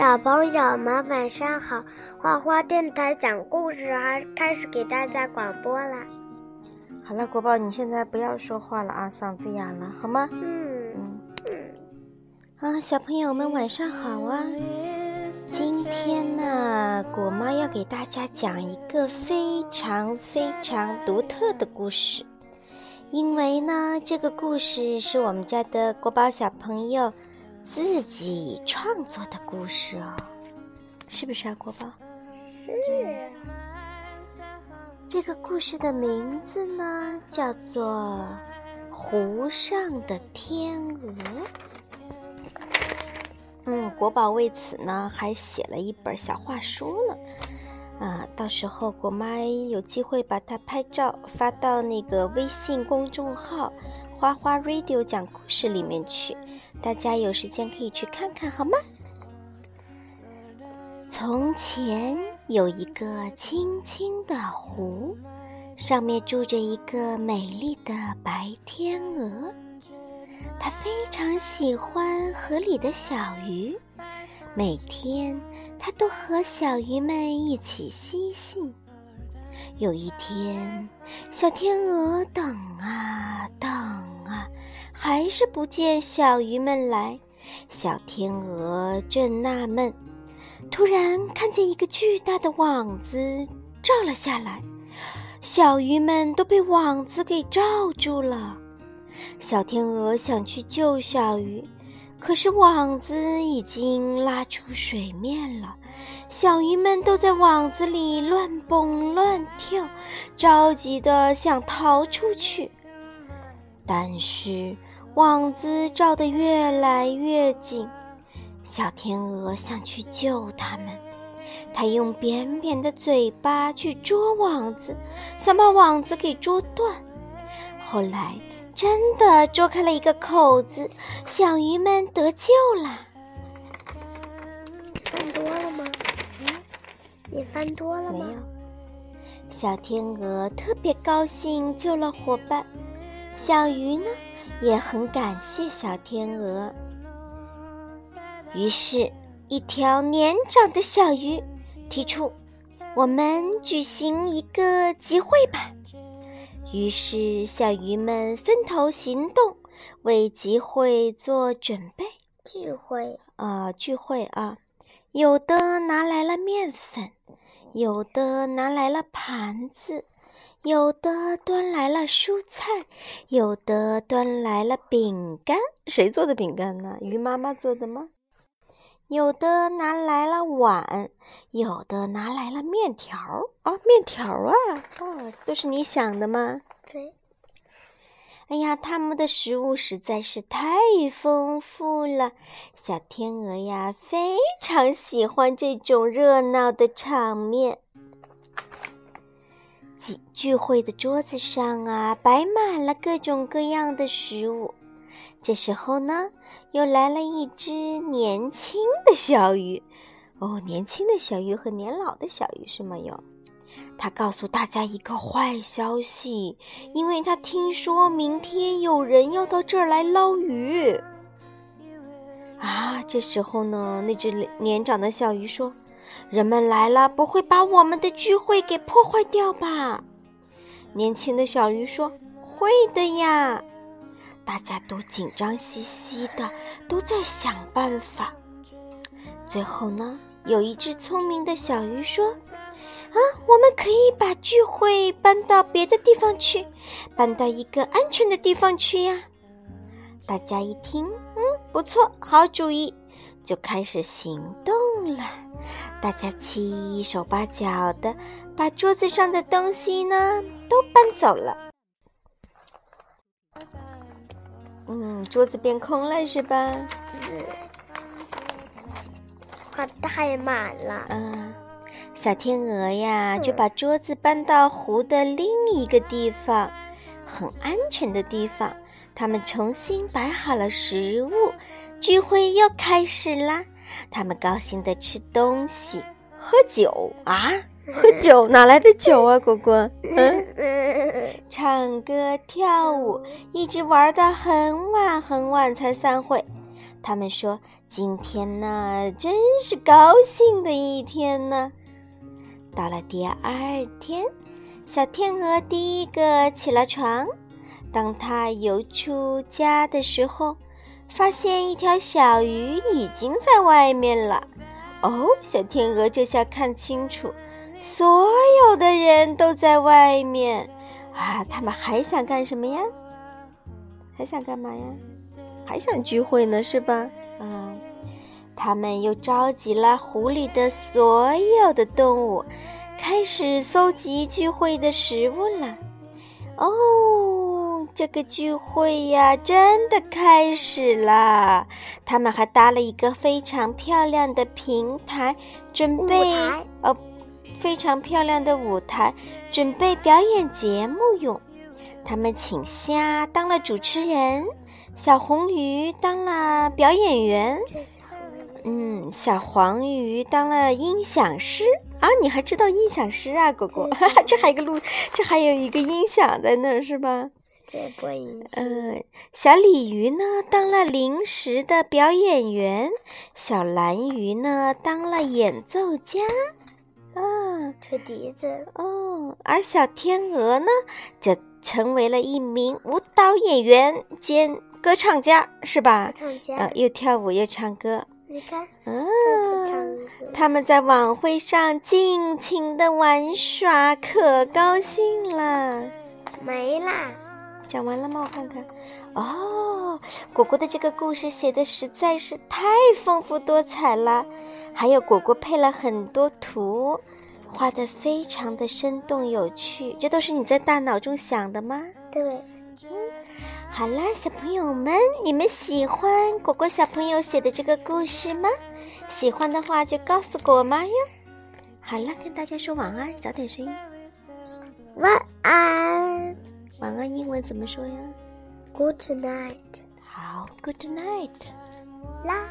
小朋友们晚上好，花花电台讲故事还开始给大家广播啦。好了，国宝，你现在不要说话了啊，嗓子哑了，好吗？嗯嗯。啊，小朋友们晚上好啊！今天呢，果妈要给大家讲一个非常非常独特的故事，因为呢，这个故事是我们家的国宝小朋友。自己创作的故事哦，是不是啊，国宝？是。这个故事的名字呢，叫做《湖上的天鹅》。嗯，国宝为此呢，还写了一本小画书呢。啊，到时候国妈有机会把它拍照发到那个微信公众号“花花 Radio” 讲故事里面去。大家有时间可以去看看，好吗？从前有一个清清的湖，上面住着一个美丽的白天鹅。它非常喜欢河里的小鱼，每天它都和小鱼们一起嬉戏。有一天，小天鹅等啊等啊。还是不见小鱼们来，小天鹅正纳闷，突然看见一个巨大的网子罩了下来，小鱼们都被网子给罩住了。小天鹅想去救小鱼，可是网子已经拉出水面了，小鱼们都在网子里乱蹦乱跳，着急的想逃出去，但是。网子罩得越来越紧，小天鹅想去救它们，它用扁扁的嘴巴去捉网子，想把网子给捉断。后来真的啄开了一个口子，小鱼们得救了。翻多了吗？嗯，你翻多了吗？没有。小天鹅特别高兴，救了伙伴。小鱼呢？也很感谢小天鹅。于是，一条年长的小鱼提出：“我们举行一个集会吧。”于是，小鱼们分头行动，为集会做准备。聚会啊，聚会啊！有的拿来了面粉，有的拿来了盘子。有的端来了蔬菜，有的端来了饼干。谁做的饼干呢？鱼妈妈做的吗？有的拿来了碗，有的拿来了面条啊，面条啊，哦，都是你想的吗？对。哎呀，他们的食物实在是太丰富了，小天鹅呀，非常喜欢这种热闹的场面。聚聚会的桌子上啊，摆满了各种各样的食物。这时候呢，又来了一只年轻的小鱼。哦，年轻的小鱼和年老的小鱼是没？有。他告诉大家一个坏消息，因为他听说明天有人要到这儿来捞鱼。啊，这时候呢，那只年长的小鱼说。人们来了，不会把我们的聚会给破坏掉吧？年轻的小鱼说：“会的呀。”大家都紧张兮兮的，都在想办法。最后呢，有一只聪明的小鱼说：“啊，我们可以把聚会搬到别的地方去，搬到一个安全的地方去呀。”大家一听，嗯，不错，好主意，就开始行动了。大家七手八脚的把桌子上的东西呢都搬走了。嗯，桌子变空了是吧？嗯。它太满了。嗯，小天鹅呀就把桌子搬到湖的另一个地方，很安全的地方。他们重新摆好了食物，聚会又开始啦。他们高兴的吃东西、喝酒啊，喝酒哪来的酒啊，果果？嗯，唱歌跳舞，一直玩到很晚很晚才散会。他们说：“今天呢，真是高兴的一天呢。”到了第二天，小天鹅第一个起了床。当它游出家的时候，发现一条小鱼已经在外面了。哦，小天鹅这下看清楚，所有的人都在外面啊！他们还想干什么呀？还想干嘛呀？还想聚会呢，是吧？嗯，他们又召集了湖里的所有的动物，开始搜集聚会的食物了。哦，这个聚会呀，真的开始了。他们还搭了一个非常漂亮的平台，准备哦，非常漂亮的舞台，准备表演节目用。他们请虾当了主持人。小红鱼当了表演员，嗯，小黄鱼当了音响师啊！你还知道音响师啊，果果？这还有个录，这还有一个音响在那儿是吧？这播音。嗯，小鲤鱼呢当了临时的表演员，小蓝鱼呢当了演奏家，啊，吹笛子。哦，而小天鹅呢，则成为了一名舞蹈演员兼。歌唱家是吧？歌唱家，呃，又跳舞又唱歌。你看，啊，他们在晚会上尽情的玩耍，可高兴了。没啦，讲完了吗？我看看。哦，果果的这个故事写的实在是太丰富多彩了，还有果果配了很多图，画的非常的生动有趣。这都是你在大脑中想的吗？对。嗯。好啦，小朋友们，你们喜欢果果小朋友写的这个故事吗？喜欢的话就告诉果妈哟。好了，跟大家说晚安，小点声音。晚安。晚安英文怎么说呀？Good night。好，Good night。啦。